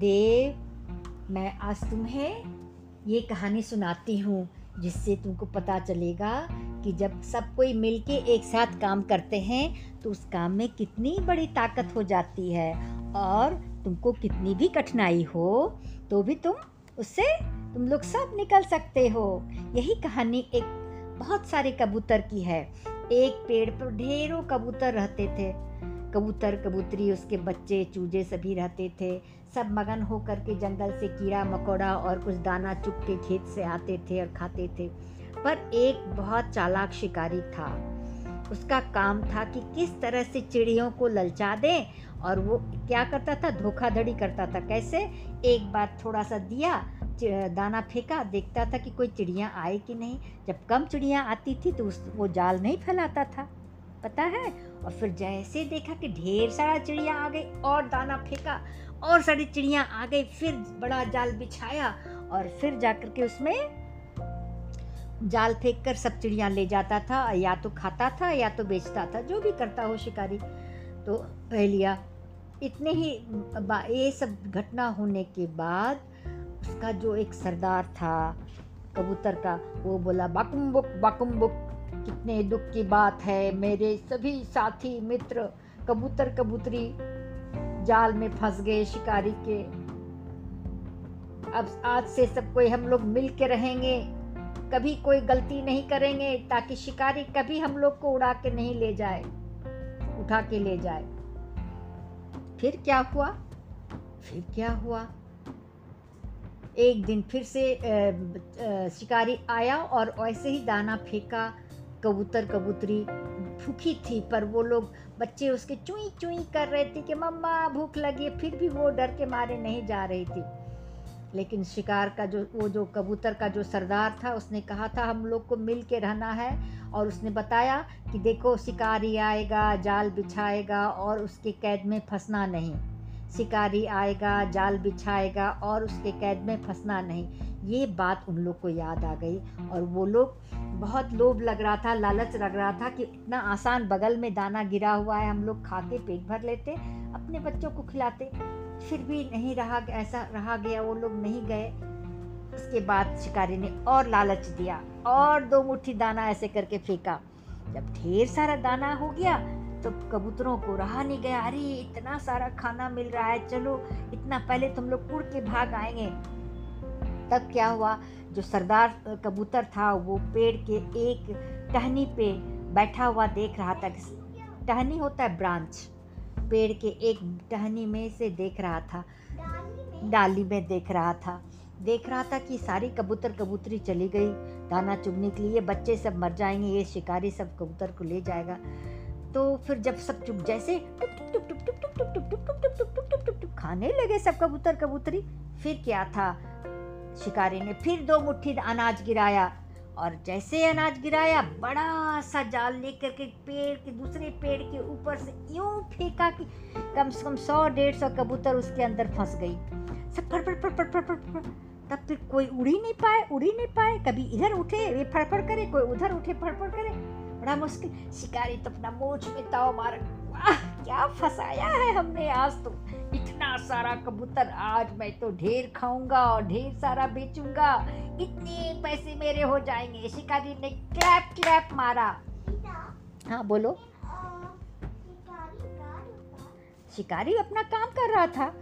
देव, मैं आज तुम्हें ये कहानी सुनाती हूँ, जिससे तुमको पता चलेगा कि जब सब कोई मिलके एक साथ काम करते हैं तो उस काम में कितनी बड़ी ताकत हो जाती है और तुमको कितनी भी कठिनाई हो तो भी तुम उससे तुम लोग सब निकल सकते हो। यही कहानी एक बहुत सारे कबूतर की है। एक पेड़ पर ढेरों कबूतर रहते थे। कबूतर, कबूतरी, उसके बच्चे, चूजे सभी रहते थे। सब मगन होकर के जंगल से कीड़ा, मकोड़ा और कुछ दाना चुप के खेत से आते थे और खाते थे। पर एक बहुत चालाक शिकारी था। उसका काम था कि किस तरह से चिड़ियों को ललचा दें और वो क्या करता था? धोखाधड़ी करता था। कैसे? एक बार थोड़ा सा दिया दाना फेंका, देखता था कि कोई चिड़िया आए कि नहीं। जब कम चिड़िया आती थी तो उस, वो जाल नहीं फैलाता था। पता है? और फिर जैसे देखा कि ढेर सारा चिड़िया आ गई और दाना फेंका, और सारी चिड़िया आ गई, फिर बड़ा जाल बिछाया, और फिर जाकर के उसमें जाल फेंक कर सब चिड़िया ले जाता था, या तो खाता था, या तो बेचता था, जो भी करता हो शिकारी। तो कह लिया इतने ही ये सब घटना होने के बाद उसका जो एक सरदार था कबूतर का, वो बोला बाकुम बुक बाकुम बुक कितने दुख की बात है। मेरे सभी साथी, मित्र, कबूतर, कबूतरी जाल में फंस गए शिकारी के। अब आज से सब कोई हम लोग मिल के रहेंगे। कभी कोई गलती नहीं करेंगे ताकि शिकारी कभी हम लोग को उड़ा के नहीं ले जाए, उठा के ले जाए। फिर क्या हुआ? फिर क्या हुआ? एक दिन फिर से शिकारी आया और वैसे ही दाना फेंका। कबूतर कबूतरी भूखी थी, पर वो लोग बच्चे उसके चुई चुई कर रहे थे कि, मम्मा, भूख लगी फिर भी वो डर के मारे नहीं जा रही थी। लेकिन शिकार का जो, वो जो कबूतर का जो सरदार था, उसने कहा था, हम लोग को मिल के रहना है। और उसने बताया कि, देखो, शिकारी आएगा, जाल बिछाएगा और उसके कैद में फंसना नहीं। शिकारी आएगा, जाल बिछाएगा और उसके कैद में फंसना नहीं। ये बात उन लोग को याद आ गई और वो लोग बहुत लोभ लग रहा था, लालच लग रहा था कि इतना आसान बगल में दाना गिरा हुआ है, हम लोग खाते, पेट भर लेते, अपने बच्चों को खिलाते। फिर भी नहीं रहा, ऐसा रहा गया, वो लोग नहीं गए। उसके बाद शिकारी ने और लालच दिया, और दो मुट्ठी दाना ऐसे करके फेंका। जब ढेर सारा दाना हो गया तो कबूतरों को रहा नहीं गया। अरे, इतना सारा खाना मिल रहा है। चलो, इतना पहले तुम लोग उड़ के भाग आएँगे। तब क्या हुआ? जो सरदार कबूतर था, वो पेड़ के एक टहनी पे बैठा हुआ देख रहा था टहनी होता है ब्रांच। पेड़ के एक टहनी में से देख रहा था। डाली में देख रहा था। देख रहा था कि सारी कबूतर कबूतरी चली गई। दाना चुगने के लिए बच्चे सब मर जाएँगे। ये शिकारी सब कबूतर को ले जाएगा। तो फिर जब सब चुप जैसे खाने लगे सब कबूतर कबूतरी फिर क्या था शिकारी ने फिर दो मुट्ठी अनाज गिराया और जैसे अनाज गिराया बड़ा सा जाल लेकर के पेड़ के दूसरे पेड़ के ऊपर से यूँ फेंका कि कम से कम सौ डेढ़ सौ कबूतर उसके अंदर फंस गई सब फड़ फड़ फड़ फड़ फड़ फड़ तब फिर कोई उड़ ही नहीं पाए उड़ ही नहीं पाए कभी इधर उठे वे फड़फड़ करे कोई उधर उठे फड़फड़ करे बड़ा मुश्किल। शिकारी तो अपना मोच में ताव मार वाह क्या फंसाया है हमने आज तो। इतना सारा कबूतर आज मैं तो ढेर खाऊँगा और ढेर सारा बेचूँगा। इतने पैसे मेरे हो जाएँगे। शिकारी ने क्लैप क्लैप मारा। हाँ बोलो। शिकारी अपना काम कर रहा था।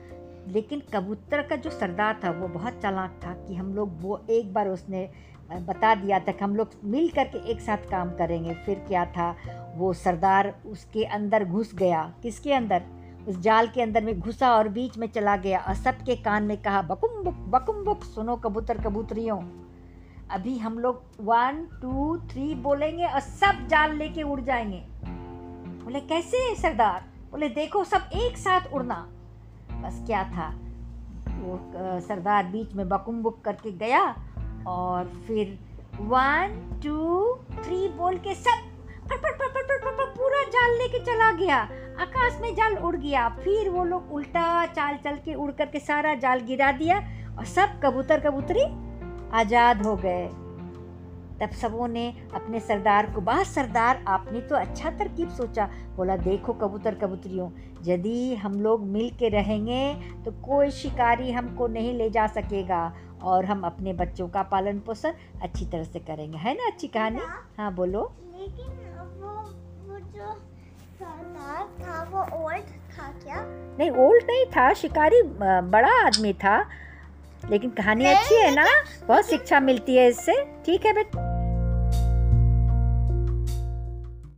लेकिन कबूतर का जो सरदार था, वो बहुत चालाक था कि हम लोग वो एक बार उसने बता दिया था कि हम लोग मिल करके एक साथ काम करेंगे। फिर क्या था? वो सरदार उसके अंदर घुस गया। किसके अंदर? उस जाल के अंदर में घुसा और बीच में चला गया और सबके कान में कहा बकुम बुक बकुम बुक सुनो कबूतर कबूतरियों। अभी हम लोग वन टू थ्री बोलेंगे और सब जाल लेके उड़ जाएँगे। बोले, कैसे सरदार? बोले, देखो, सब एक साथ उड़ना। बस क्या था? वो सरदार बीच में बकुम बुक करके गया और फिर वन टू थ्री बोल के सब फट फट फट फट फट फट पूरा जाल लेके चला गया। आकाश में जाल उड़ गया। फिर वो लोग उल्टा चाल चल के उड़ करके सारा जाल गिरा दिया और सब कबूतर कबूतरी आज़ाद हो गए। तब सबों ने अपने सरदार को वाह सरदार आपने तो अच्छा तरकीब सोचा। बोला देखो कबूतर कबूतरियों यदि हम लोग मिल के रहेंगे तो कोई शिकारी हमको नहीं ले जा सकेगा और हम अपने बच्चों का पालन पोषण अच्छी तरह से करेंगे। है ना अच्छी कहानी? हाँ। बोलो। लेकिन वो वो जो सरदार था वो ओल्ड था क्या? नहीं ओल्ड नहीं था शिकारी बड़ा आदमी था। लेकिन कहानी अच्छी है ना? बहुत शिक्षा मिलती है इससे। ठीक है बेटा